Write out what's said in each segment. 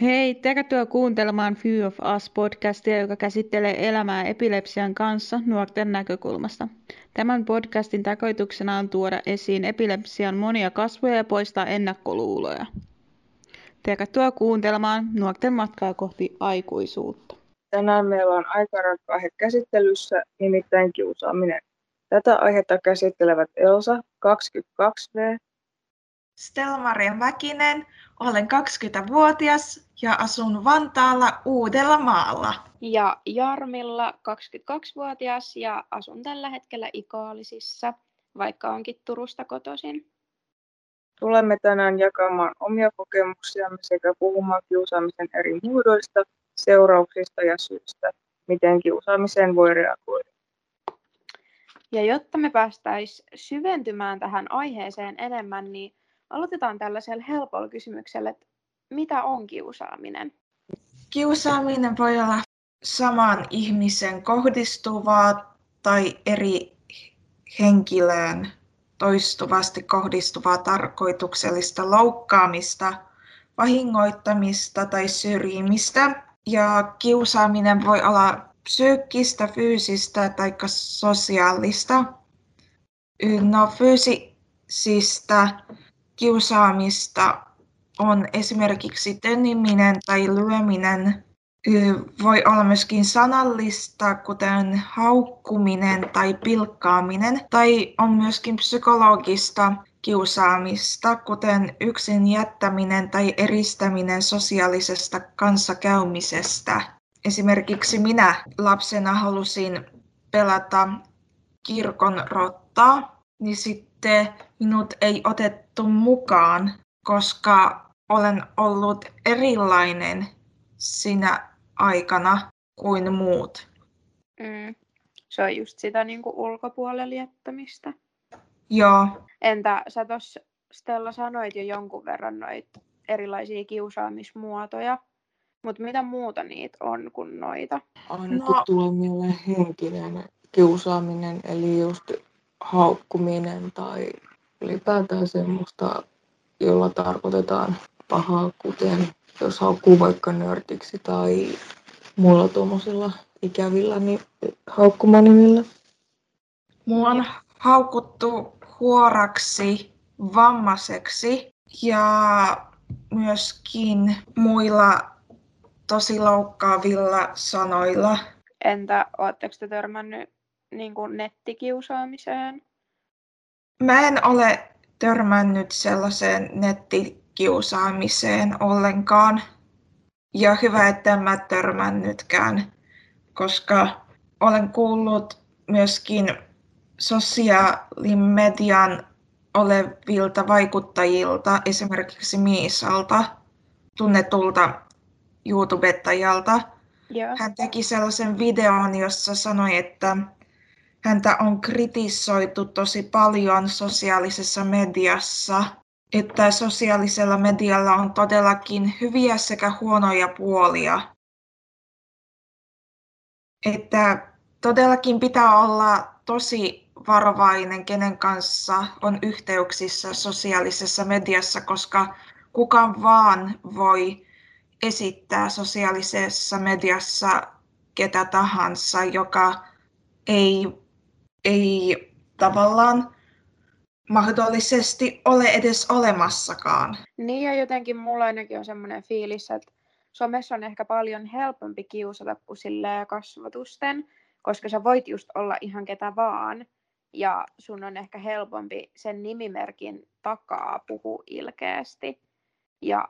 Hei, tervetuloa kuuntelemaan Few of Us-podcastia, joka käsittelee elämää epilepsian kanssa nuorten näkökulmasta. Tämän podcastin tarkoituksena on tuoda esiin epilepsian monia kasvoja ja poistaa ennakkoluuloja. Tervetuloa kuuntelemaan nuorten matkaa kohti aikuisuutta. Tänään meillä on aika aihe käsittelyssä, nimittäin kiusaaminen. Tätä aihetta käsittelevät Elsa, 22V, Stella-Maria Mäkinen, olen 20-vuotias ja asun Vantaalla Uudellamaalla. Ja Jarmilla, 22-vuotias ja asun tällä hetkellä Ikaalisissa, vaikka onkin Turusta kotoisin. Tulemme tänään jakamaan omia kokemuksiamme sekä puhumaan kiusaamisen eri muodoista, seurauksista ja syistä, miten kiusaamiseen voi reagoida. Ja jotta me päästäisiin syventymään tähän aiheeseen enemmän, niin aloitetaan tällaisella helpolla kysymyksellä, että mitä on kiusaaminen? Kiusaaminen voi olla saman ihmisen kohdistuvaa tai eri henkilöön toistuvasti kohdistuvaa tarkoituksellista loukkaamista, vahingoittamista tai syrjimistä. Ja kiusaaminen voi olla psyykkistä, fyysistä tai sosiaalista. No fyysistä kiusaamista on esimerkiksi töniminen tai lyöminen. Voi olla myöskin sanallista, kuten haukkuminen tai pilkkaaminen, tai on myöskin psykologista kiusaamista, kuten yksin jättäminen tai eristäminen sosiaalisesta kanssakäymisestä. Esimerkiksi minä lapsena halusin pelata kirkon rottaa, niin sitten minut ei otettu mukaan, koska olen ollut erilainen sinä aikana kuin muut. Mm. Se on just sitä niin kuin ulkopuolelle jättämistä. Joo. Entä sä tuossa Stella sanoit jo jonkun verran noita erilaisia kiusaamismuotoja, mutta mitä muuta niitä on kuin noita? Aina no. tulee mieleen henkinen kiusaaminen, eli just haukkuminen tai ylipäätään semmoista, jolla tarkoitetaan pahaa, kuten jos haukkuu vaikka nörtiksi tai muilla tuommoisilla ikävillä niin haukkumanimillä. Mua on haukuttu huoraksi, vammaiseksi ja myöskin muilla tosi loukkaavilla sanoilla. Entä oletteko te törmännyt niin kuin nettikiusaamiseen? Mä en ole törmännyt sellaiseen nettikiusaamiseen ollenkaan. Ja hyvä, että en mä törmännytkään, koska olen kuullut myöskin sosiaalimedian olevilta vaikuttajilta, esimerkiksi Miisalta, tunnetulta YouTubettajalta. Hän teki sellaisen videon, jossa sanoi, että häntä on kritisoitu tosi paljon sosiaalisessa mediassa, että sosiaalisella medialla on todellakin hyviä sekä huonoja puolia. Että todellakin pitää olla tosi varovainen, kenen kanssa on yhteyksissä sosiaalisessa mediassa, koska kukaan vaan voi esittää sosiaalisessa mediassa ketä tahansa, joka ei ei tavallaan mahdollisesti ole edes olemassakaan. Niin ja jotenkin mulla ainakin on semmoinen fiilis, että somessa on ehkä paljon helpompi kiusata kuin kasvatusten, koska sä voit just olla ihan ketä vaan ja sun on ehkä helpompi sen nimimerkin takaa puhua ilkeästi ja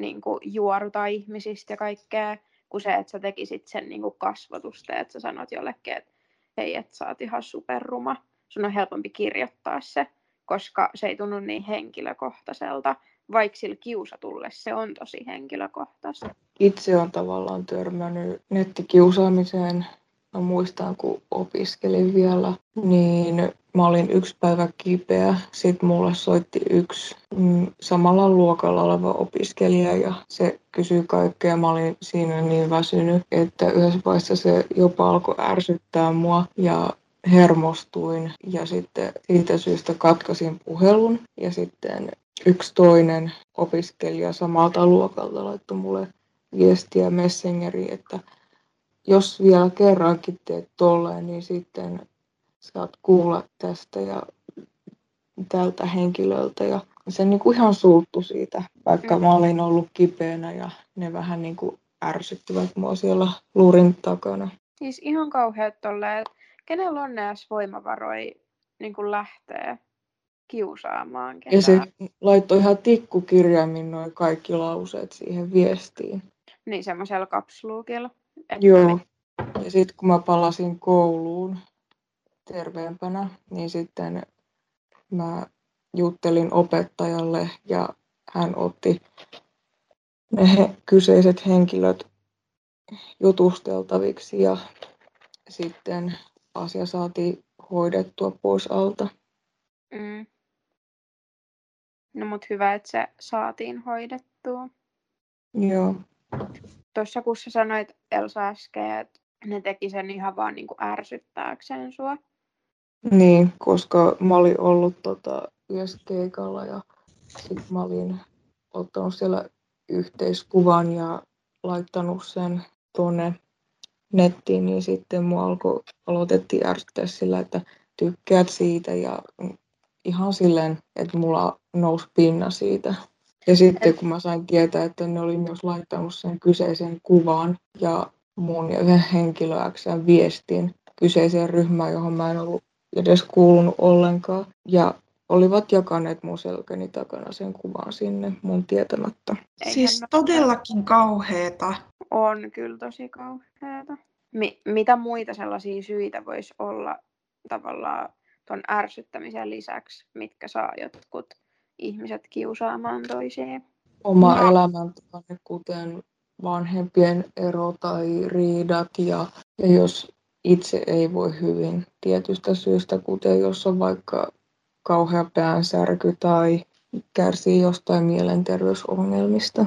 niin kuin, juoruta ihmisistä ja kaikkea, kuin se, että sä tekisit sen niin kuin, kasvatusta, että sä sanot jollekin, että hei, että sä oot ihan superruma. Sun on helpompi kirjoittaa se, koska se ei tunnu niin henkilökohtaiselta, vaikka sillä kiusatulle se on tosi henkilökohtaista. Itse on tavallaan törmännyt nettikiusaamiseen. Mä muistan, kun opiskelin vielä, niin mä olin yksi päivä kipeä. Sitten mulle soitti yksi mm, samalla luokalla oleva opiskelija ja se kysyi kaikkea. Mä olin siinä niin väsynyt, että yhdessä vaiheessa se jopa alkoi ärsyttää mua ja hermostuin ja sitten siitä syystä katkasin puhelun ja sitten yksi toinen opiskelija samalta luokalta laittoi mulle viestiä Messengeriin, että jos vielä kerrankin teet tolleen, niin sitten saat kuulla tästä ja tältä henkilöltä. Ja se niin kuin ihan suuttu siitä, vaikka mä olin ollut kipeänä ja ne vähän niin kuin ärsyttivät mua siellä luurin takana. Siis ihan kauheat tolleen, että kenellä on edes voimavaroja niin kuin lähtee kiusaamaan ketään. Ja se laittoi ihan tikkukirjaimin noin kaikki lauseet siihen viestiin. Niin semmoisella kapsluukilla. Joo. Ja sitten kun mä palasin kouluun terveempänä, niin sitten mä juttelin opettajalle ja hän otti ne he, kyseiset henkilöt jutusteltaviksi ja sitten asia saatiin hoidettua pois alta. Mm. No mut hyvä, että se saatiin hoidettua. Joo. Tuossa kun sä sanoit Elsa äsken, että ne teki sen ihan vaan niin kuin ärsyttääkseen sua. Niin, koska mä olin ollut tota, yhdessä keikalla ja sitten mä olin ottanut siellä yhteiskuvan ja laittanut sen tuonne nettiin, niin sitten mua alkoi, aloitettiin ärsyttää sillä, että tykkäät siitä ja ihan silleen, että mulla nousi pinna siitä. Ja sitten kun mä sain tietää, että ne oli myös laittanut sen kyseisen kuvan ja mun ja yhden henkilöäkseen viestin kyseiseen ryhmään, johon mä en ollut edes kuulunut ollenkaan. Ja olivat jakaneet mun selkäni takana sen kuvan sinne mun tietämättä. Eihän siis todellakin kauheeta. On kyllä tosi kauheeta. Mi- mitä muita sellaisia syitä voisi olla tavallaan tuon ärsyttämisen lisäksi, mitkä saa jotkut ihmiset kiusaamaan toisiaan? Oma no. elämäntilanne, kuten vanhempien ero tai riidat ja, ja jos itse ei voi hyvin tietystä syystä, kuten jos on vaikka kauhea päänsärky tai kärsii jostain mielenterveysongelmista.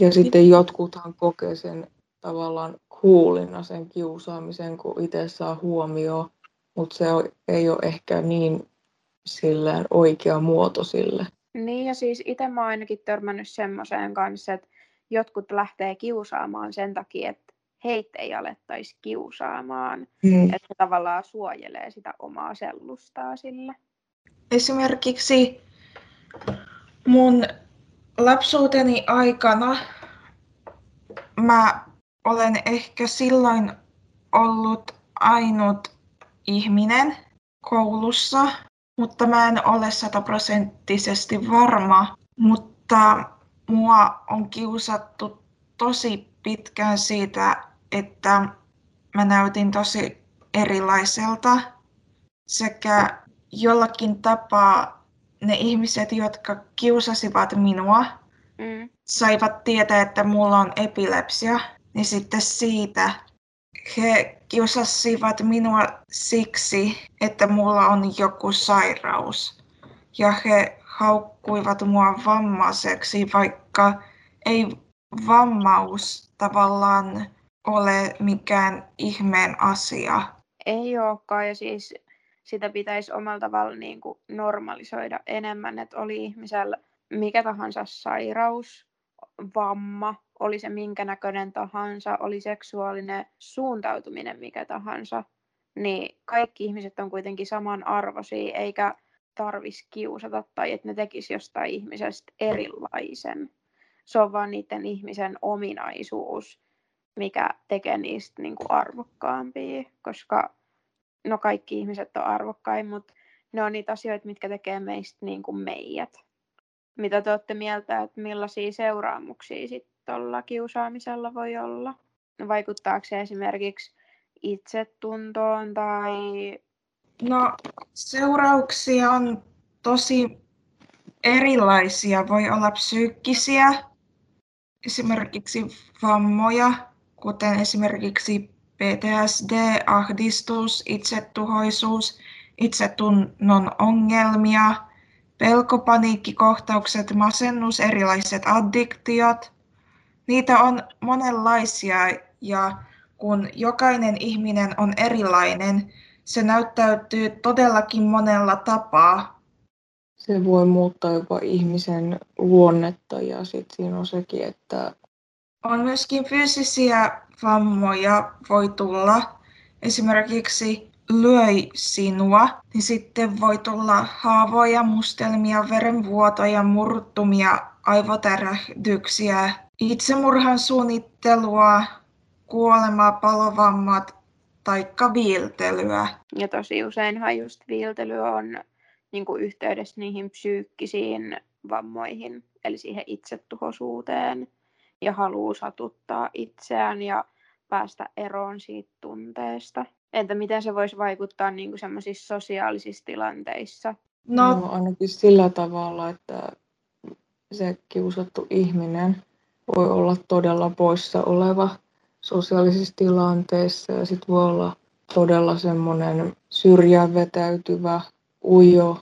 Ja sitten jotkuthan kokee sen tavallaan kuulina sen kiusaamisen, kun itse saa huomioon, mutta se ei ole ehkä niin sillään oikea muoto sille. Niin ja siis itse mä oon ainakin törmännyt semmoiseen kanssa, että jotkut lähtee kiusaamaan sen takia, että heitä ei alettaisi kiusaamaan. Mm. Että se tavallaan suojelee sitä omaa sellustaa sille. Esimerkiksi mun lapsuuteni aikana mä olen ehkä silloin ollut ainut ihminen koulussa, mutta mä en ole sataprosenttisesti varma. Mutta mua on kiusattu tosi pitkään siitä, että mä näytin tosi erilaiselta sekä jollakin tapaa ne ihmiset, jotka kiusasivat minua, mm. saivat tietää, että mulla on epilepsia, niin sitten siitä he kiusasivat minua siksi, että mulla on joku sairaus. Ja he haukkuivat mua vammaiseksi, vaikka ei vammaus tavallaan ole mikään ihmeen asia. Ei olekaan ja siis sitä pitäisi omalla tavalla niin kuin normalisoida enemmän, että oli ihmisellä mikä tahansa sairaus, vamma, oli se minkä näköinen tahansa, oli seksuaalinen suuntautuminen mikä tahansa, niin kaikki ihmiset on kuitenkin samanarvoisia, eikä tarvis kiusata tai että ne tekisi jostain ihmisestä erilaisen. Se on vaan niiden ihmisen ominaisuus, mikä tekee niistä niin kuin arvokkaampia, koska no kaikki ihmiset on arvokkain, mutta ne on niitä asioita, mitkä tekee meistä niin kuin meidät. Mitä te olette mieltä, että millaisia seuraamuksia sitten tuolla kiusaamisella voi olla? Vaikuttaako se esimerkiksi itsetuntoon tai... No seurauksia on tosi erilaisia. Voi olla psyykkisiä, esimerkiksi vammoja, kuten esimerkiksi PTSD, ahdistus, itsetuhoisuus, itsetunnon ongelmia, pelkopaniikkikohtaukset, masennus, erilaiset addiktiot. Niitä on monenlaisia ja kun jokainen ihminen on erilainen, se näyttäytyy todellakin monella tapaa. se voi muuttaa jopa ihmisen luonnetta ja sitten siinä on sekin, että On myöskin fyysisiä vammoja voi tulla. Esimerkiksi löi sinua, niin sitten voi tulla haavoja, mustelmia, verenvuotoja, murtumia, aivotärähdyksiä, itsemurhan suunnittelua, kuolemaa, palovammat taikka viiltelyä. Ja tosi useinhan just viiltely on niin kuin yhteydessä niihin psyykkisiin vammoihin, eli siihen itsetuhoisuuteen ja haluaa satuttaa itseään ja päästä eroon siitä tunteesta. Entä miten se voisi vaikuttaa niin kuin semmoisissa sosiaalisissa tilanteissa? No, no, ainakin sillä tavalla, että se kiusattu ihminen voi olla todella poissa oleva sosiaalisissa tilanteissa ja sitten voi olla todella semmoinen syrjään vetäytyvä, ujo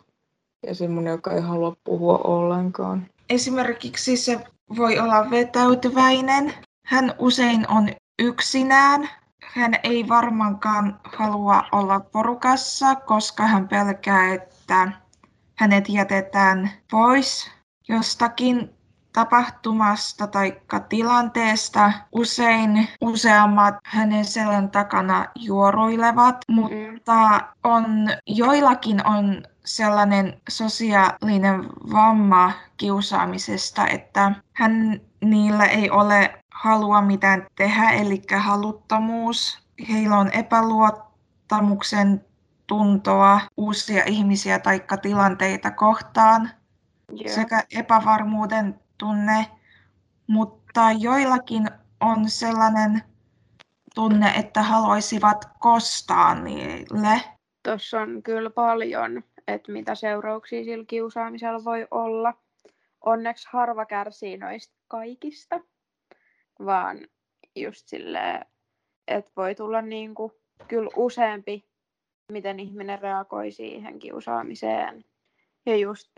ja semmoinen, joka ei halua puhua ollenkaan. esimerkiksi se voi olla vetäytyväinen. Hän usein on yksinään. Hän ei varmaankaan halua olla porukassa, koska hän pelkää, että hänet jätetään pois jostakin tapahtumasta tai tilanteesta. Usein useammat hänen selän takana juoruilevat, mutta on, joillakin on sellainen sosiaalinen vamma kiusaamisesta, että hän, niillä ei ole halua mitään tehdä, eli haluttomuus. Heillä on epäluottamuksen tuntoa uusia ihmisiä tai tilanteita kohtaan Joo. sekä epävarmuuden tunne, mutta joillakin on sellainen tunne, että haluaisivat kostaa niille. Tuossa on kyllä paljon, että mitä seurauksia sillä kiusaamisella voi olla. Onneksi harva kärsii noista kaikista, vaan just silleen, että voi tulla niinku, kyllä useampi, miten ihminen reagoi siihen kiusaamiseen. Ja just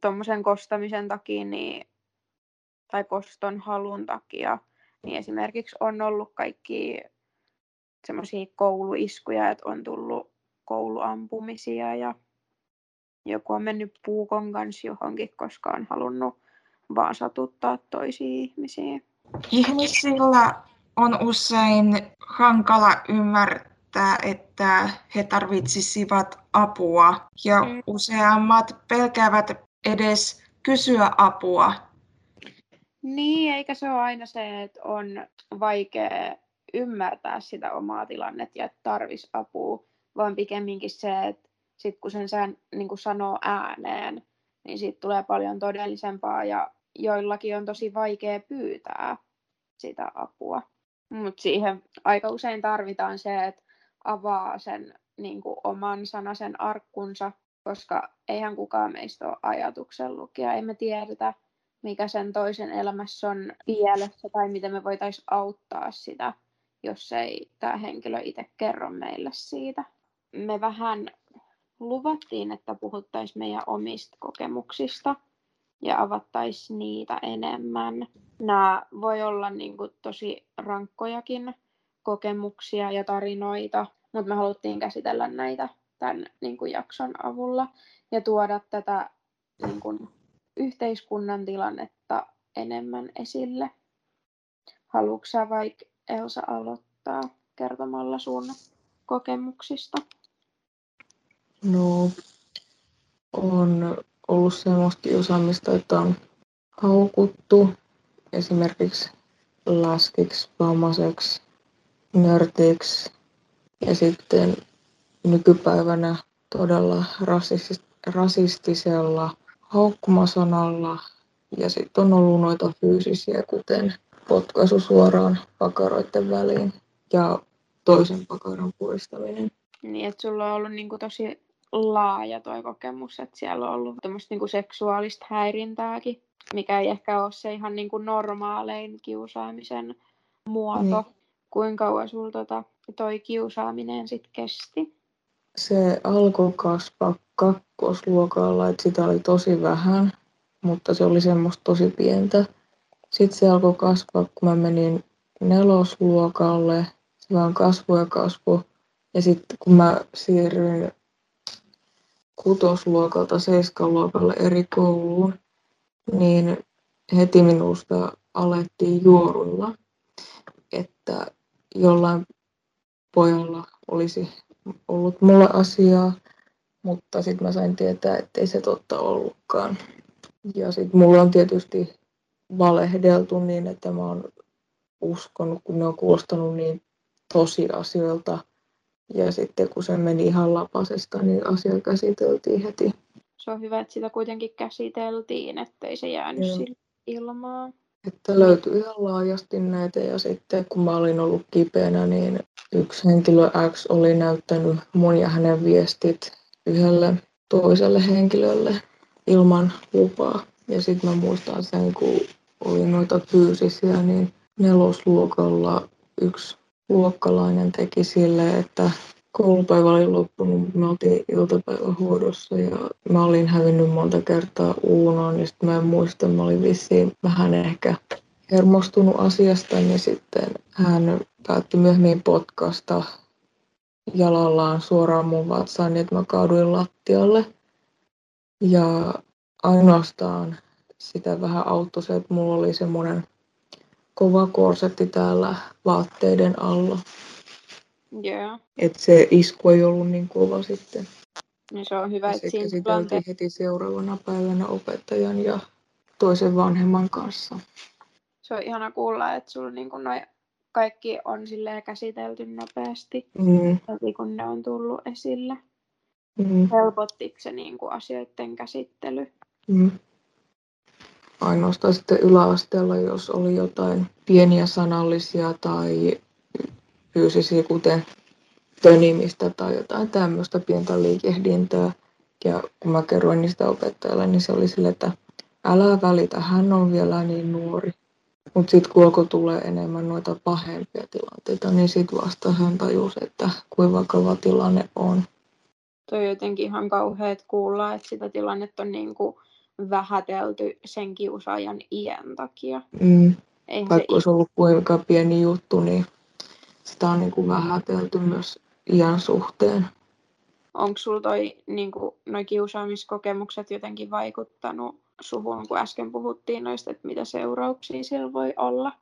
tuommoisen kostamisen takia niin, tai koston halun takia, niin esimerkiksi on ollut kaikki semmoisia kouluiskuja, että on tullut kouluampumisia ja joku on mennyt puukon kanssa johonkin, koska on halunnut vaan satuttaa toisia ihmisiä. Ihmisillä on usein hankala ymmärtää, että he tarvitsisivat apua ja Mm. useammat pelkäävät edes kysyä apua. Niin, eikä se ole aina se, että on vaikea ymmärtää sitä omaa tilannetta ja että tarvisi apua, vaan pikemminkin se, että sit kun sen sään, niin kuin sanoo ääneen, niin siitä tulee paljon todellisempaa ja joillakin on tosi vaikea pyytää sitä apua. Mutta siihen aika usein tarvitaan se, että avaa sen niin kuin oman sanasen arkkunsa, koska eihän kukaan meistä ole ajatuksen lukija. Ei me tiedetä, mikä sen toisen elämässä on pielessä tai miten me voitaisiin auttaa sitä, jos ei tämä henkilö itse kerro meille siitä. Me vähän luvattiin, että puhuttaisiin meidän omista kokemuksista ja avattaisiin niitä enemmän. Nämä voi olla niin kuin tosi rankkojakin kokemuksia ja tarinoita, mutta me haluttiin käsitellä näitä tämän niin kuin jakson avulla ja tuoda tätä niin kuin, yhteiskunnan tilannetta enemmän esille. Haluatko sä vaikka Elsa aloittaa kertomalla sun kokemuksista? No, on ollut semmoista kiusaamista, että on haukuttu esimerkiksi läskiksi, vammaseksi, nörtiksi ja sitten nykypäivänä todella rasistis- rasistisella haukkumasanalla ja sitten on ollut noita fyysisiä, kuten potkaisu suoraan pakaroiden väliin ja toisen pakaron puristaminen. Niin, että sulla on ollut niin kuin, tosi laaja toi kokemus, että siellä on ollut tämmöistä niin kuin seksuaalista häirintääkin, mikä ei ehkä ole se ihan niin kuin normaalein kiusaamisen muoto. Niin. Kuinka kauan sulla tota, toi kiusaaminen sitten kesti? Se alkoi kasvaa kakkosluokalla, että sitä oli tosi vähän, mutta se oli semmoista tosi pientä. Sitten se alkoi kasvaa, kun mä menin nelosluokalle. Se vaan kasvoi ja kasvoi. Ja sitten kun mä siirryin kutosluokalta seiskaluokalle eri kouluun, niin heti minusta alettiin juorulla, että jollain pojalla olisi ollut mulle asiaa, mutta sitten mä sain tietää, että ei se totta ollutkaan. Ja sitten mulla on tietysti valehdeltu niin, että mä oon uskonut, kun ne on kuulostanut niin tosiasioilta. Ja sitten kun se meni ihan lapasesta, niin asia käsiteltiin heti. Se on hyvä, että sitä kuitenkin käsiteltiin, ettei se jäänyt sille ilmaan. Että löytyi ihan laajasti näitä ja sitten kun mä olin ollut kipeänä, niin yksi henkilö X oli näyttänyt mun ja hänen viestit yhdelle toiselle henkilölle ilman lupaa. Ja sitten mä muistan sen, kun oli noita fyysisiä, niin nelosluokalla yksi luokkalainen teki sille, että koulupäivä oli loppunut, me oltiin iltapäivähuodossa ja mä olin hävinnyt monta kertaa Uunoon, niin sitten mä en muista, mä olin vissiin vähän ehkä hermostunut asiasta, niin sitten hän päätti myöhemmin potkasta jalallaan suoraan mun vatsaan, niin että mä kaaduin lattialle. Ja ainoastaan sitä vähän auttoi se, että mulla oli semmoinen kova korsetti täällä vaatteiden alla. Joo. Että se isku ei ollut niin kova sitten. Niin se on hyvä, Ja että se siinä käsiteltiin tilanteessa heti seuraavana päivänä opettajan ja toisen vanhemman kanssa. se on ihana kuulla, että sulla niin noi kaikki on silleen käsitelty nopeasti, Mm, heti kun ne on tullut esille. mm, Helpottiko se niin kuin asioiden käsittely? mm. Ainoastaan sitten yläasteella, jos oli jotain pieniä sanallisia tai fyysisiä, kuten tönimistä tai jotain tämmöistä pientä liikehdintää. Ja kun mä kerroin niistä opettajalle, niin se oli sille, että älä välitä, hän on vielä niin nuori. Mutta sitten kun alkoi tulee enemmän noita pahempia tilanteita, niin sitten vasta hän tajusi, että kuinka vakava tilanne on. Toi on jotenkin ihan kauheat kuulla, että sitä tilannetta on niin kuin vähätelty sen kiusaajan iän takia. Mm. Eihän se Vaikka olisi ollut kuinka pieni juttu, niin sitä on niin kuin vähätelty myös iän suhteen. onko sulla toi, niin kuin, noi kiusaamiskokemukset jotenkin vaikuttanut suhun, kun äsken puhuttiin noista, että mitä seurauksia siellä voi olla?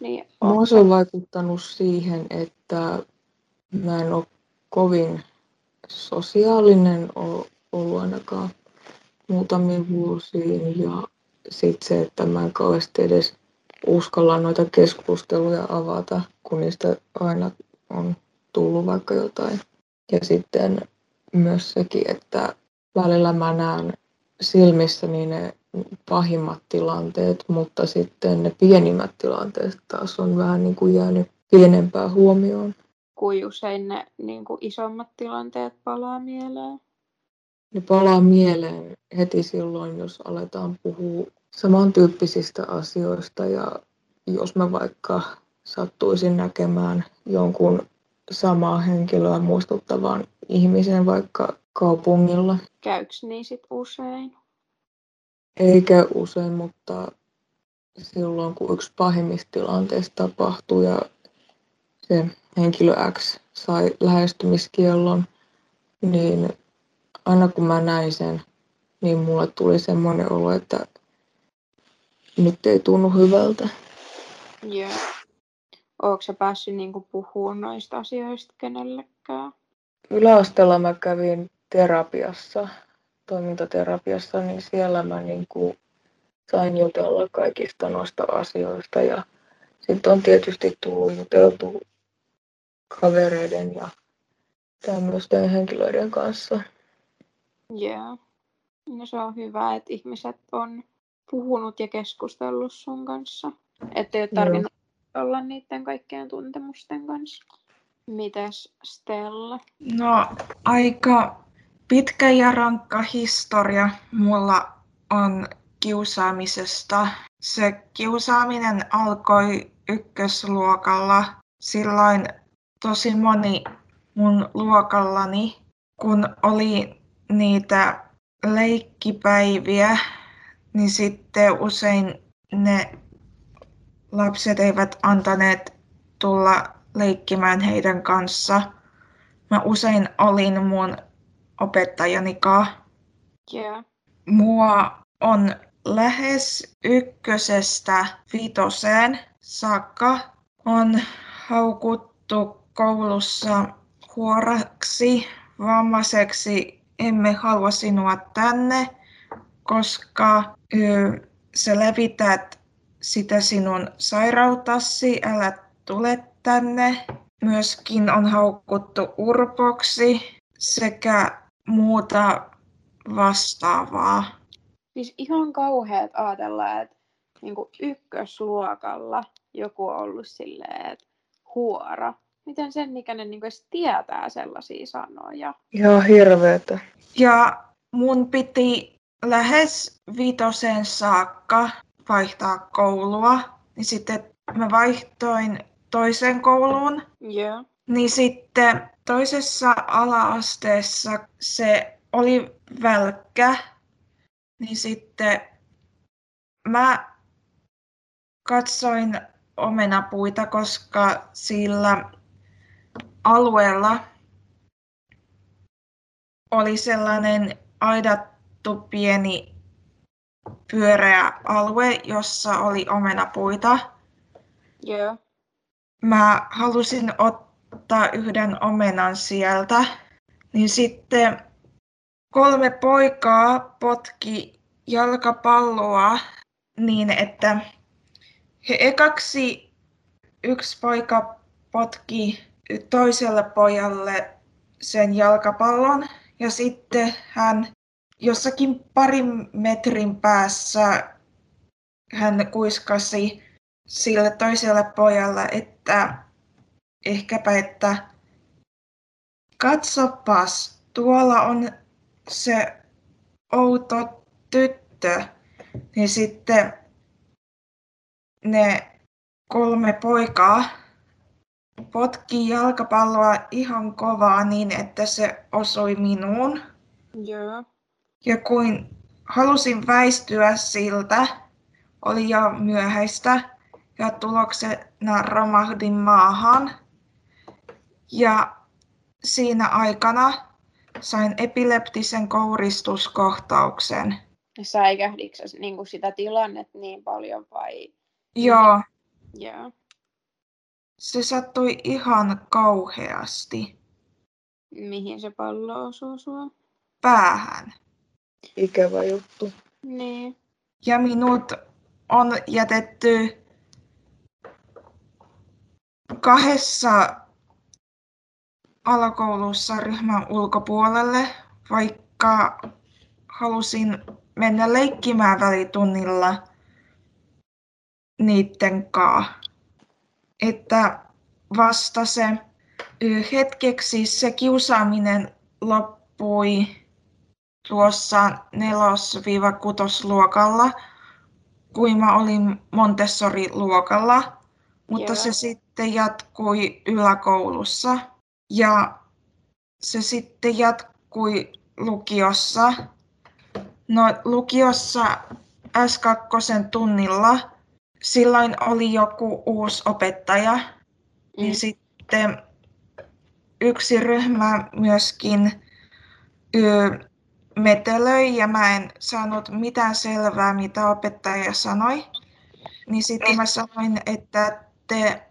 Niin Mua onko se on vaikuttanut siihen, että mä en ole kovin sosiaalinen ollut ainakaan muutamiin vuosiin. Ja sitten se, että mä en kauheasti edes uskalla noita keskusteluja avata, kun niistä aina on tullut vaikka jotain. Ja sitten myös sekin, että välillä mä näen silmissäni ne pahimmat tilanteet, mutta sitten ne pienimmät tilanteet taas on vähän niin kuin jäänyt pienempään huomioon. kuin usein ne niin kuin isommat tilanteet palaa mieleen? Ne palaa mieleen heti silloin, jos aletaan puhua samantyyppisistä asioista ja jos mä vaikka sattuisin näkemään jonkun samaa henkilöä muistuttavan ihmisen vaikka kaupungilla. Käyks niin sit usein? Eikä usein, mutta silloin kun yksi pahimmista tilanteista tapahtui ja se henkilö X sai lähestymiskiellon, niin aina kun mä näin sen, niin mulle tuli semmoinen olo, että nyt ei tunnu hyvältä. Joo. Oletko sä päässyt niin kuin puhumaan noista asioista kenellekään? Yläasteella mä kävin terapiassa, toimintaterapiassa, niin siellä mä niin kuin sain jutella kaikista noista asioista ja sitten on tietysti tullut juteltu kavereiden ja tämmöisten henkilöiden kanssa. Joo. No se on hyvä, että ihmiset on puhunut ja keskustellut sun kanssa. Että ei ole Joo. tarvinnut olla niiden kaikkien tuntemusten kanssa. Mites Stella? No, aika pitkä ja rankka historia mulla on kiusaamisesta. Se kiusaaminen alkoi ykkösluokalla. Silloin tosi moni mun luokallani, kun oli niitä leikkipäiviä, niin sitten usein ne lapset eivät antaneet tulla leikkimään heidän kanssa. Mä usein olin mun opettajanikaan. Joo. Mua on lähes ykkösestä vitoseen saakka on haukuttu koulussa huoraksi, vammaiseksi, emme halua sinua tänne, koska sä levität sitä sinun sairautasi, älä tule tänne. Myöskin on haukuttu urpoksi sekä muuta vastaavaa. Siis ihan kauheat ajatella, että niin ykkösluokalla joku on ollut silleen, että huora. Miten sen ikäinen niin edes tietää sellaisia sanoja? Ihan hirveetä. Ja mun piti lähes viitosen saakka vaihtaa koulua, niin sitten mä vaihtoin toisen kouluun. Joo. Niin sitten toisessa ala-asteessa se oli välkkä, niin sitten mä katsoin omenapuita, koska sillä alueella oli sellainen aidattu pieni pyöreä alue, jossa oli omenapuita. Joo. Mä halusin ottaa yhden omenan sieltä, niin sitten kolme poikaa potki jalkapalloa niin, että he ekaksi yksi poika potki toiselle pojalle sen jalkapallon ja sitten hän jossakin parin metrin päässä hän kuiskasi sille toiselle pojalle, että ehkäpä, että katsopas, tuolla on se outo tyttö. Niin sitten ne kolme poikaa potki jalkapalloa ihan kovaa niin, että se osui minuun. Joo. Ja kun halusin väistyä siltä, oli jo myöhäistä ja tuloksena romahdin maahan. Ja siinä aikana sain epileptisen kouristuskohtauksen. Säikähditkö sä niin sitä tilannetta niin paljon vai? Joo, Joo. Se sattui ihan kauheasti Mihin se pallo osuu sua? päähän. Ikävä juttu. Niin. Ja minut on jätetty kahdessa alakoulussa ryhmän ulkopuolelle, vaikka halusin mennä leikkimään välitunnilla niitten kanssa. Että vasta se hetkeksi se kiusaaminen loppui tuossa nelos-kutosluokalla, kun mä olin Montessori-luokalla, mutta Joo. se sitten jatkui yläkoulussa. Ja se sitten jatkui lukiossa. No lukiossa S2 tunnilla silloin oli joku uusi opettaja, Mm. niin sitten yksi ryhmä myöskin ö, metelöi ja mä en saanut mitään selvää, mitä opettaja sanoi. Niin sitten mä sanoin, että te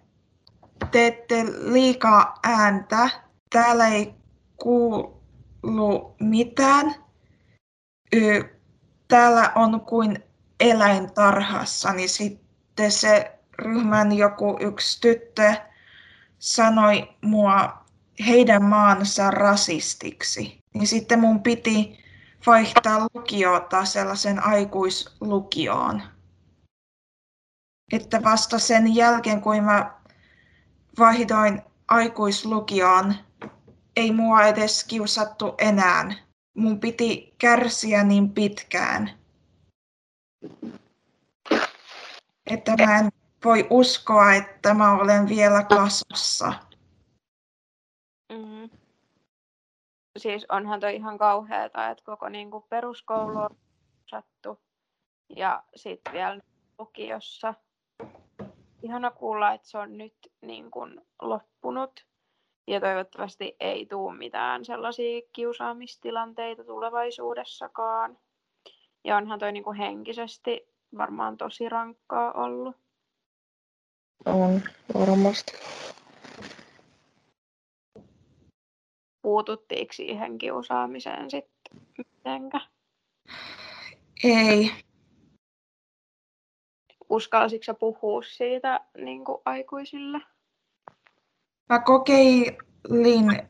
teette liikaa ääntä, täällä ei kuulu mitään. Ö, täällä on kuin eläintarhassa, niin sitten se ryhmän joku yksi tyttö sanoi mua heidän maansa rasistiksi. Niin sitten mun piti vaihtaa lukiota sellaisen aikuislukioon. Että vasta sen jälkeen, kun mä vaihdoin aikuislukioon, ei mua edes kiusattu enää. Mun piti kärsiä niin pitkään, että mä en voi uskoa, että mä olen vielä kasvussa. Mm. Siis onhan toi ihan kauheeta, että koko niinku peruskoulu on sattu ja sitten vielä lukiossa. Ihana kuulla, että se on nyt niin kuin loppunut. Ja toivottavasti ei tule mitään sellaisia kiusaamistilanteita tulevaisuudessakaan. Ja onhan toi niinku henkisesti varmaan tosi rankkaa ollut. On, varmasti. Puututtiinko siihen kiusaamiseen sitten mitenkä? Ei. Uskalsitko sä puhua siitä niin kuin aikuisille? Mä kokeilin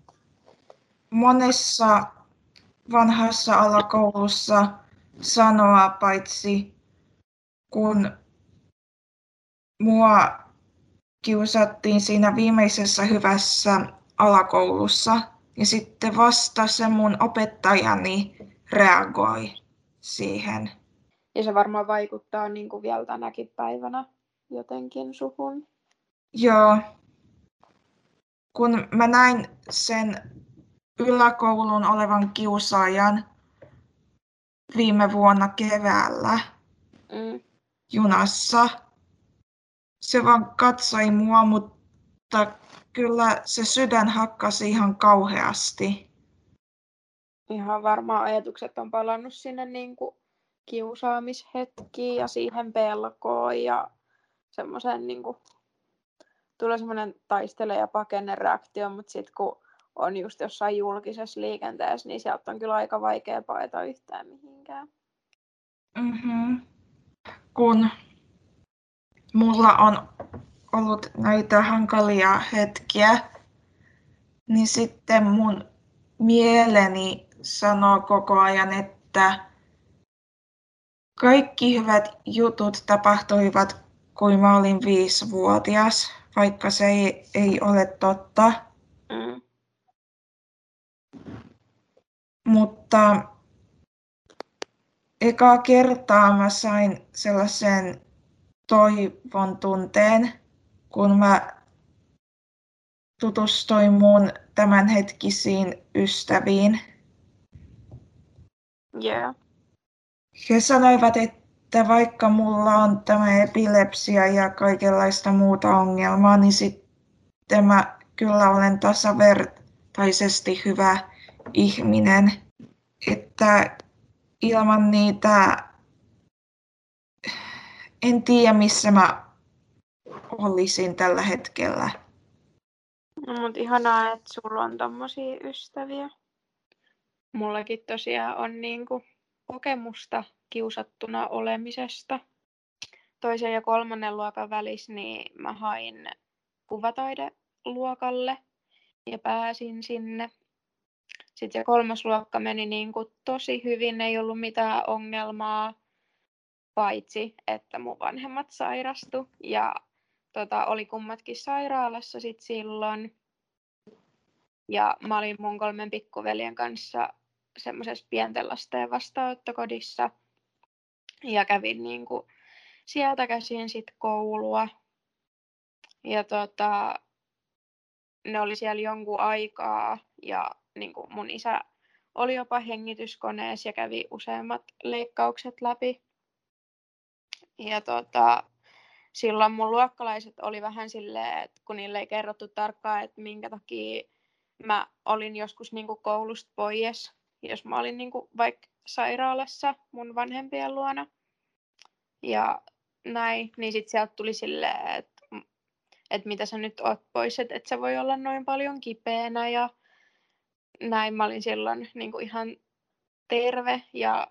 monessa vanhassa alakoulussa sanoa, paitsi kun mua kiusattiin siinä viimeisessä hyvässä alakoulussa, ja sitten vasta se mun opettajani reagoi siihen. Ja se varmaan vaikuttaa niin kuin vielä tänäkin päivänä jotenkin suhun. Joo. Kun mä näin sen yläkoulun olevan kiusaajan viime vuonna keväällä Mm. Junassa, se vaan katsoi mua, mutta kyllä se sydän hakkasi ihan kauheasti. Ihan varmaan ajatukset on palannut sinne niin kuin kiusaamishetkiin ja siihen pelkoon ja semmoisen niin kuin, tulee semmoinen taistele ja pakenne reaktio, mutta sitten kun on just jossain julkisessa liikenteessä, niin sieltä on kyllä aika vaikea paeta yhtään mihinkään. Mm-hmm. Kun mulla on ollut näitä hankalia hetkiä, niin sitten mun mieleni sanoo koko ajan, että kaikki hyvät jutut tapahtuivat, kun mä olin viisivuotias, vaikka se ei, ei ole totta. Mm. Mutta ekaa kertaa mä sain sellaisen toivon tunteen, kun mä tutustuin mun tämänhetkisiin ystäviin. Yeah. He sanoivat, että vaikka mulla on tämä epilepsia ja kaikenlaista muuta ongelmaa, niin sitten mä kyllä olen tasavertaisesti hyvä ihminen. Että ilman niitä en tiedä, missä mä olisin tällä hetkellä. No, mutta ihanaa, että sulla on tommosia ystäviä. Mullakin tosiaan on niinku kokemusta kiusattuna olemisesta. Toisen ja kolmannen luokan välissä niin mä hain kuvataideluokalle ja pääsin sinne. Sitten se kolmas luokka meni niin kuin tosi hyvin, ei ollut mitään ongelmaa, paitsi että mun vanhemmat sairastu ja tota, oli kummatkin sairaalassa sit silloin. Ja mä olin mun kolmen pikkuveljen kanssa semmoisessa pienten lasten vastaanottokodissa ja kävin niin kuin sieltä käsin sit koulua. Ja tota, ne oli siellä jonkun aikaa ja niin kuin mun isä oli jopa hengityskoneessa ja kävi useammat leikkaukset läpi. Ja tota, silloin mun luokkalaiset oli vähän silleen, että kun niille ei kerrottu tarkkaan, että minkä takia mä olin joskus niin kuin koulusta pois, jos mä olin niin kuin vaikka sairaalassa mun vanhempien luona. Ja näin, niin sitten sieltä tuli silleen, että, että mitä sä nyt oot pois, että, että se voi olla noin paljon kipeänä ja näin mä olin silloin niin kuin ihan terve ja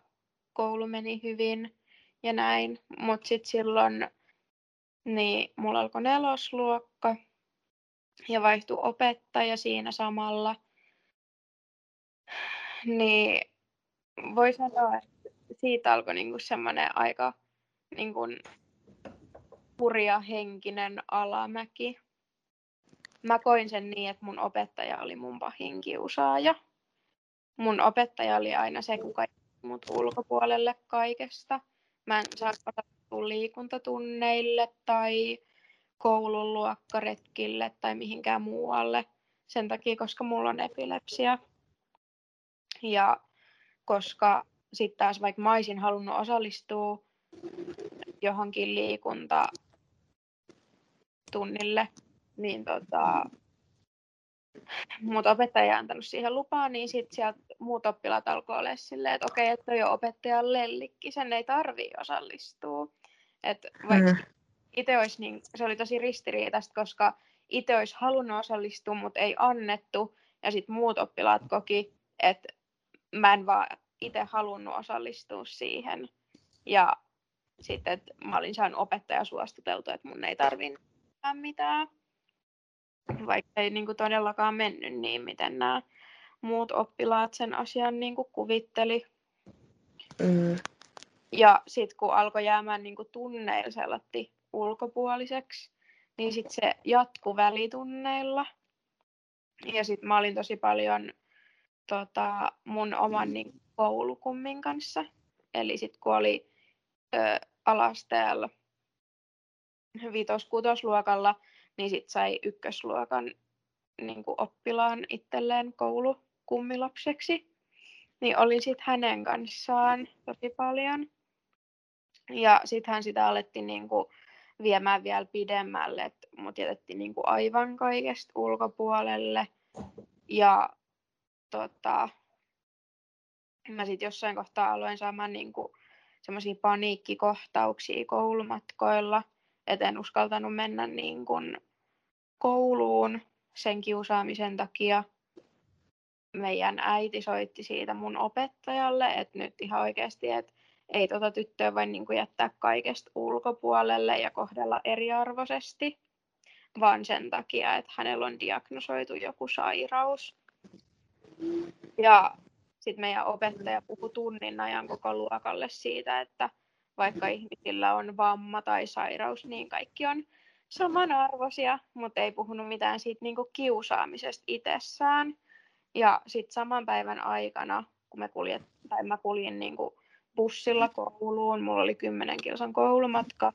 koulu meni hyvin ja näin. Mutta sitten silloin niin mulla alkoi nelosluokka ja vaihtui opettaja siinä samalla. Niin voi sanoa, että siitä alkoi niinku semmoinen aika niinku hurja henkinen alamäki. Mä koin sen niin, että mun opettaja oli mun pahin kiusaaja. Mun opettaja oli aina se, kuka mut ulkopuolelle kaikesta. Mä en saa osallistua liikuntatunneille tai koulun luokkaretkille tai mihinkään muualle sen takia, koska mulla on epilepsia. Ja koska sitten taas vaikka mä olisin halunnut osallistua johonkin liikuntatunnille, niin tota, mutta opettaja ei antanut siihen lupaa, niin sitten sieltä muut oppilaat alkoi olla silleen, että okei, että on opettajan lellikki, sen ei tarvii osallistua. Että vaikka mm. itse olisi, niin se oli tosi ristiriitaista, koska itse olisi halunnut osallistua, mutta ei annettu, ja sitten muut oppilaat koki, että mä en vaan itse halunnut osallistua siihen. Ja sitten, että mä olin saanut opettaja suostuteltu, että mun ei tarvitse mitään vaikka ei niin kuin todellakaan mennyt niin, miten nämä muut oppilaat sen asian niin kuin kuvitteli. Mm. Ja sitten kun alkoi jäämään niin kuin tunneilla sellatti ulkopuoliseksi, niin sitten se jatkui välitunneilla. Ja sitten mä olin tosi paljon tota, mun oman niin, koulukummin kanssa. Eli sitten kun oli ö, alasteella vitos-kutosluokalla, niin sit sai ykkösluokan niin kuin oppilaan itselleen koulukummilapseksi. Niin olin sitten hänen kanssaan tosi paljon. Ja sittenhän sitä alettiin niin kuin viemään vielä pidemmälle, että mut jätettiin niin kuin aivan kaikesta ulkopuolelle. Ja tota, mä sitten jossain kohtaa aloin saamaan niin semmoisia paniikkikohtauksia koulumatkoilla, että en uskaltanut mennä niin kuin kouluun sen kiusaamisen takia. Meidän äiti soitti siitä mun opettajalle, että nyt ihan oikeasti, että ei tota tyttöä voi niin kuin jättää kaikesta ulkopuolelle ja kohdella eriarvoisesti, vaan sen takia, että hänellä on diagnosoitu joku sairaus. Ja sitten meidän opettaja puhui tunnin ajan koko luokalle siitä, että vaikka ihmisillä on vamma tai sairaus, niin kaikki on samanarvoisia, mutta ei puhunut mitään siitä niin kiusaamisesta itsessään. Ja sitten saman päivän aikana, kun me kuljet, tai mä kuljin niin bussilla kouluun, mulla oli kymmenen kilsan koulumatka,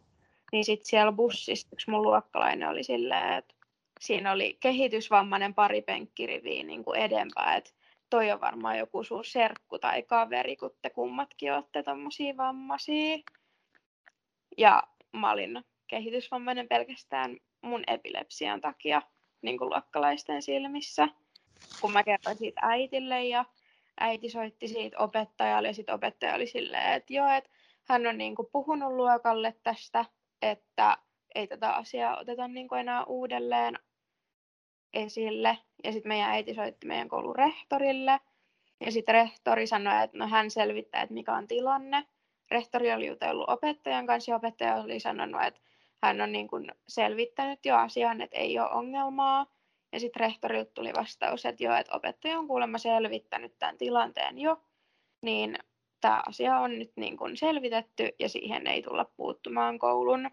niin sitten siellä bussissa yksi mun luokkalainen oli silleen, että siinä oli kehitysvammainen pari penkkiriviä niin kuin edempää, että toi on varmaan joku sun serkku tai kaveri, kun te kummatkin olette tommosia vammaisia. Ja mä olin kehitysvammainen pelkästään mun epilepsian takia niin kuin luokkalaisten silmissä. Kun mä kerroin siitä äitille ja äiti soitti siitä opettajalle ja sitten opettaja oli silleen, että joo, että hän on niin kuin puhunut luokalle tästä, että ei tätä asiaa oteta niin kuin enää uudelleen esille. Ja sitten meidän äiti soitti meidän koulun rehtorille. Ja sitten rehtori sanoi, että no hän selvittää, että mikä on tilanne. Rehtori oli jutellut opettajan kanssa ja opettaja oli sanonut, että hän on niin kuin selvittänyt jo asian, että ei ole ongelmaa. Ja sitten rehtorilta tuli vastaus, että joo, että opettaja on kuulemma selvittänyt tämän tilanteen jo, niin tämä asia on nyt niin kuin selvitetty ja siihen ei tulla puuttumaan koulun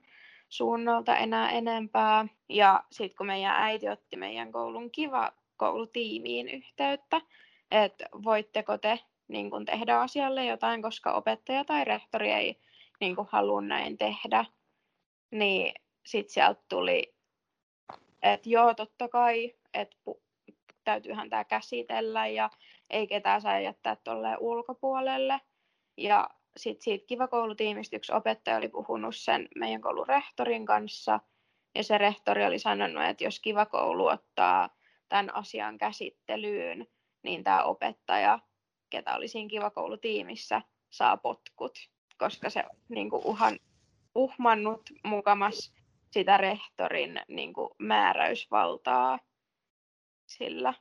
suunnalta enää enempää. Ja sitten kun meidän äiti otti meidän koulun kiva koulutiimiin yhteyttä, että voitteko te niin kuin tehdä asialle jotain, koska opettaja tai rehtori ei niin kuin halua näin tehdä, niin sitten sieltä tuli, että joo, totta kai, että täytyyhän tämä käsitellä ja ei ketään saa jättää tuolleen ulkopuolelle. Ja sitten siitä Kiva koulutiimistä yksi opettaja oli puhunut sen meidän koulun rehtorin kanssa. Ja se rehtori oli sanonut, että jos Kiva koulu ottaa tämän asian käsittelyyn, niin tämä opettaja, ketä oli siinä Kiva koulutiimissä, saa potkut, koska se niin kuin uhan, uhmannut mukamas sitä rehtorin niin kuin määräysvaltaa sillä,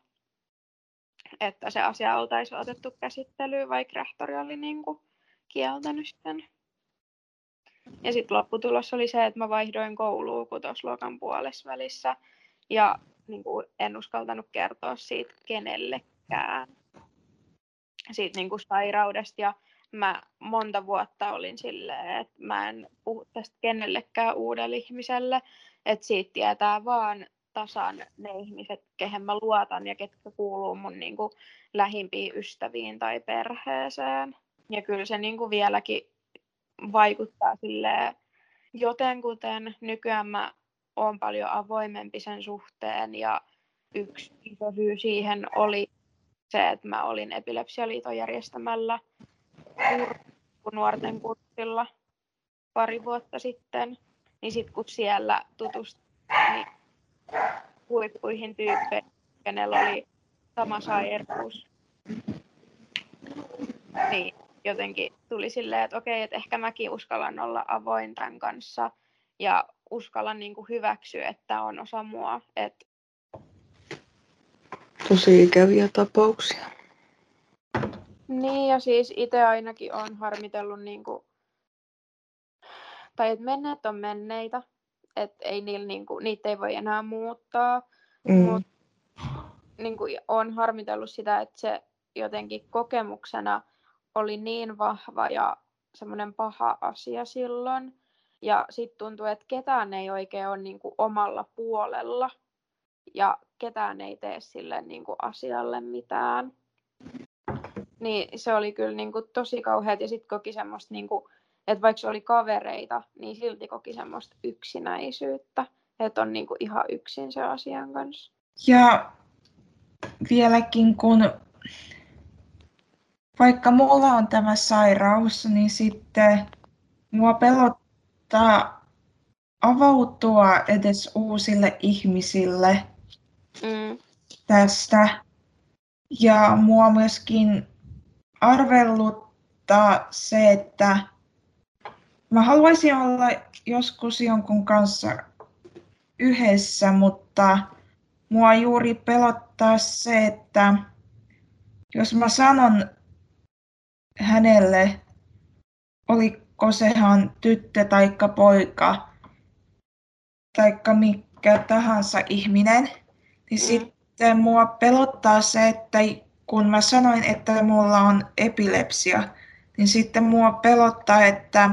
että se asia oltaisiin otettu käsittelyyn, vaikka rehtori oli niin kuin kieltänyt sen. Ja sitten lopputulos oli se, että mä vaihdoin kouluun kutosluokan puolessa välissä ja niin kuin en uskaltanut kertoa siitä kenellekään. Siitä niin kuin sairaudesta ja mä monta vuotta olin silleen, että mä en puhu tästä kenellekään uudelle ihmiselle, että siitä tietää vaan tasan ne ihmiset, kehen mä luotan ja ketkä kuuluu mun niin kuin, lähimpiin ystäviin tai perheeseen. Ja kyllä se niin kuin vieläkin vaikuttaa silleen jotenkuten. Nykyään mä oon paljon avoimempi sen suhteen ja yksi iso syy siihen oli se, että mä olin Epilepsialiiton järjestämällä nuorten kurssilla pari vuotta sitten, niin sitten kun siellä tutustui niin huippuihin tyyppeihin, kenellä oli sama sairaus. Niin jotenkin tuli silleen, että okei, että ehkä mäkin uskallan olla avoin tämän kanssa ja uskallan niin kuin hyväksyä, että on osa mua. Et... Tosi ikäviä tapauksia. Niin ja siis itse ainakin on harmitellut, niin kuin... tai että menneet on menneitä, että ei niillä, niin kuin, niitä ei voi enää muuttaa, mm. mutta niin kuin, on harmitellut sitä, että se jotenkin kokemuksena oli niin vahva ja semmoinen paha asia silloin. Ja sitten tuntuu, että ketään ei oikein ole niin kuin omalla puolella ja ketään ei tee sille niin kuin asialle mitään. Niin se oli kyllä niin kuin tosi kauheat ja sitten koki semmoista, niin kuin, että vaikka se oli kavereita, niin silti koki semmoista yksinäisyyttä, että on niin kuin ihan yksin se asian kanssa. Ja vieläkin kun vaikka mulla on tämä sairaus, niin sitten mua pelottaa avautua edes uusille ihmisille mm. tästä. Ja mua myöskin arvelluttaa se, että mä haluaisin olla joskus jonkun kanssa yhdessä, mutta mua juuri pelottaa se, että jos mä sanon hänelle, oliko sehan tyttö tai poika, taikka mikä tahansa ihminen, niin mm. sitten mua pelottaa se, että kun mä sanoin, että mulla on epilepsia, niin sitten mua pelottaa, että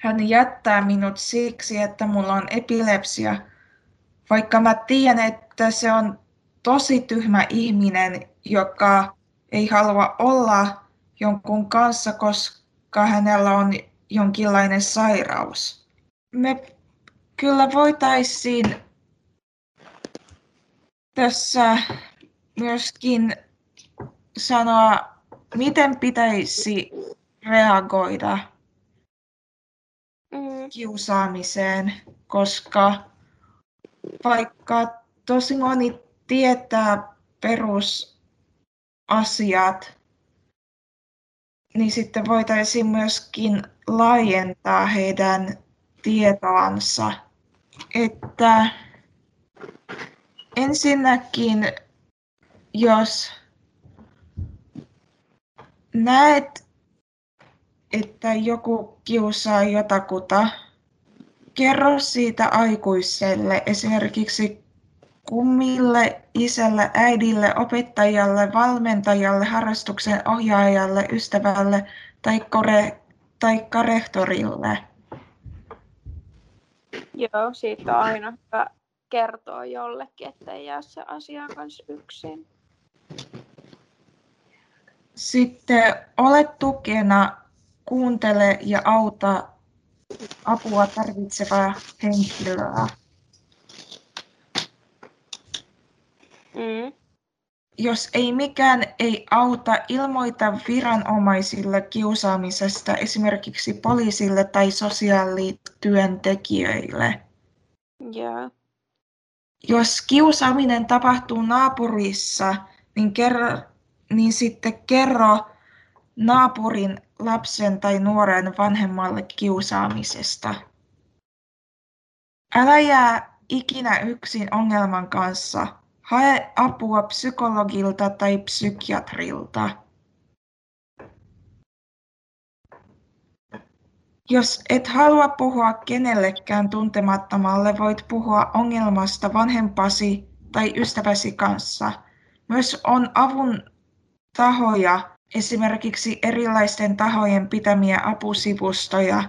hän jättää minut siksi, että mulla on epilepsia, vaikka mä tiedän, että se on tosi tyhmä ihminen, joka ei halua olla jonkun kanssa, koska hänellä on jonkinlainen sairaus. Me kyllä voitaisiin tässä myöskin sanoa, miten pitäisi reagoida mm. kiusaamiseen, koska vaikka tosi moni tietää perusasiat, niin sitten voitaisiin myöskin laajentaa heidän tietoansa. Että ensinnäkin, jos näet, että joku kiusaa jotakuta, kerro siitä aikuiselle, esimerkiksi kummille, isälle, äidille, opettajalle, valmentajalle, harrastuksen ohjaajalle, ystävälle tai, kore, tai rehtorille. Joo, siitä on aina hyvä kertoa jollekin, ettei jää se asia kanssa yksin. Sitten ole tukena, kuuntele ja auta apua tarvitsevaa henkilöä. Mm. Jos ei mikään ei auta, ilmoita viranomaisille kiusaamisesta, esimerkiksi poliisille tai sosiaalityöntekijöille. Yeah. Jos kiusaaminen tapahtuu naapurissa, niin, kerro, niin sitten kerro naapurin lapsen tai nuoren vanhemmalle kiusaamisesta. Älä jää ikinä yksin ongelman kanssa. Hae apua psykologilta tai psykiatrilta. Jos et halua puhua kenellekään tuntemattomalle, voit puhua ongelmasta vanhempasi tai ystäväsi kanssa. Myös on avun tahoja, esimerkiksi erilaisten tahojen pitämiä apusivustoja.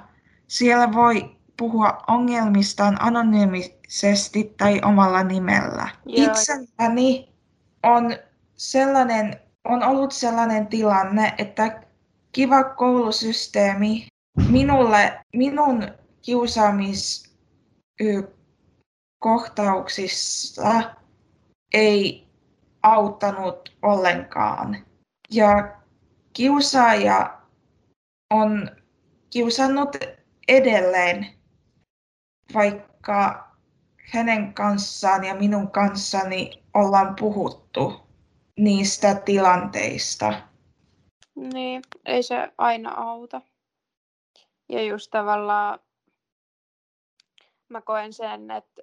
Siellä voi puhua ongelmistaan anonyymisesti tai omalla nimellä. Joo. Itselläni on, sellainen, on ollut sellainen tilanne, että kiva koulusysteemi minulle, minun kiusaamiskohtauksissa ei auttanut ollenkaan. Ja kiusaaja on kiusannut edelleen vaikka hänen kanssaan ja minun kanssani ollaan puhuttu niistä tilanteista. Niin, ei se aina auta. Ja just tavallaan mä koen sen, että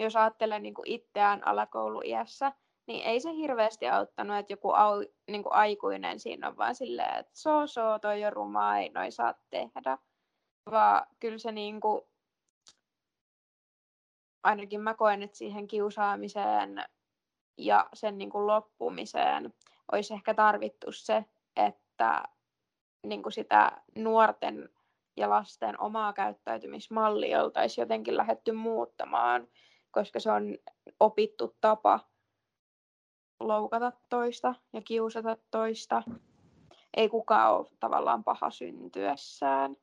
jos ajattelen niin kuin itseään alakouluiässä, niin ei se hirveästi auttanut, että joku au, niin kuin aikuinen siinä on vaan silleen, että so so, toi on rumaa, ei noin saa tehdä. Vaan kyllä se niin kuin, ainakin mä koen, että siihen kiusaamiseen ja sen niin kuin loppumiseen olisi ehkä tarvittu se, että niin kuin sitä nuorten ja lasten omaa käyttäytymismallia oltaisiin jotenkin lähdetty muuttamaan, koska se on opittu tapa loukata toista ja kiusata toista. Ei kukaan ole tavallaan paha syntyessään.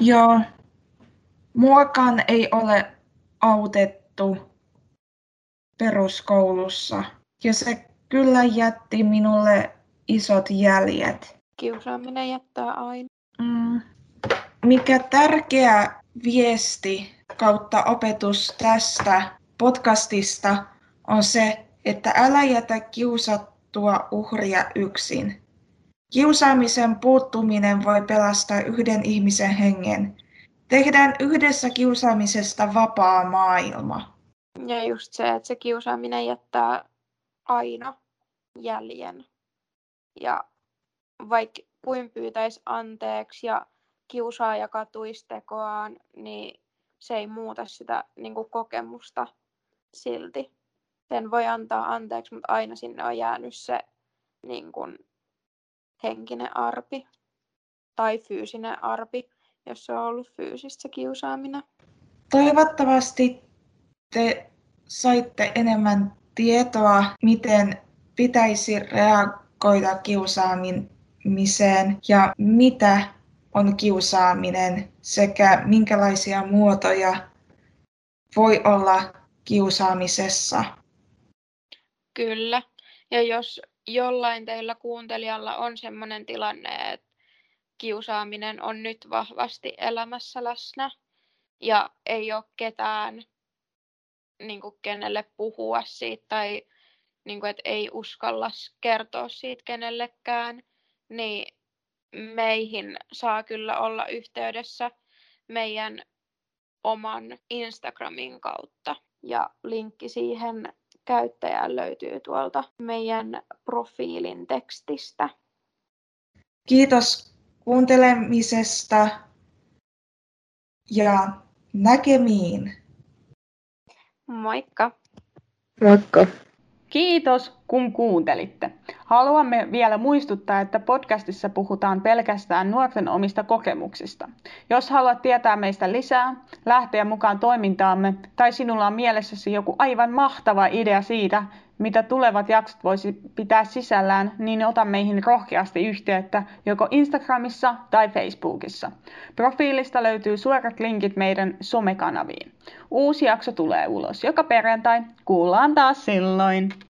Joo. Muakaan ei ole autettu peruskoulussa. Ja se kyllä jätti minulle isot jäljet. Kiusaaminen jättää aina. Mm. Mikä tärkeä viesti kautta opetus tästä podcastista on se, että älä jätä kiusattua uhria yksin. Kiusaamisen puuttuminen voi pelastaa yhden ihmisen hengen. Tehdään yhdessä kiusaamisesta vapaa maailma. Ja just se, että se kiusaaminen jättää aina jäljen. Ja vaikka kuin pyytäisi anteeksi ja kiusaaja katuisi tekoaan, niin se ei muuta sitä niin kuin kokemusta silti. Sen voi antaa anteeksi, mutta aina sinne on jäänyt se niin kuin, henkinen arpi tai fyysinen arpi, jos se on ollut fyysistä kiusaaminen. Toivottavasti te saitte enemmän tietoa, miten pitäisi reagoida kiusaamiseen ja mitä on kiusaaminen sekä minkälaisia muotoja voi olla kiusaamisessa. Kyllä. Ja jos jollain teillä kuuntelijalla on sellainen tilanne, että kiusaaminen on nyt vahvasti elämässä läsnä ja ei ole ketään, niin kuin kenelle puhua siitä tai niin kuin, että ei uskalla kertoa siitä kenellekään, niin meihin saa kyllä olla yhteydessä meidän oman Instagramin kautta. Ja linkki siihen käyttäjään löytyy tuolta meidän profiilin tekstistä. Kiitos kuuntelemisesta ja näkemiin. Moikka! Moikka! Kiitos, kun kuuntelitte. Haluamme vielä muistuttaa, että podcastissa puhutaan pelkästään nuorten omista kokemuksista. Jos haluat tietää meistä lisää, lähteä mukaan toimintaamme tai sinulla on mielessäsi joku aivan mahtava idea siitä, mitä tulevat jaksot voisi pitää sisällään, niin ota meihin rohkeasti yhteyttä joko Instagramissa tai Facebookissa. Profiilista löytyy suorat linkit meidän somekanaviin. Uusi jakso tulee ulos joka perjantai. Kuullaan taas silloin.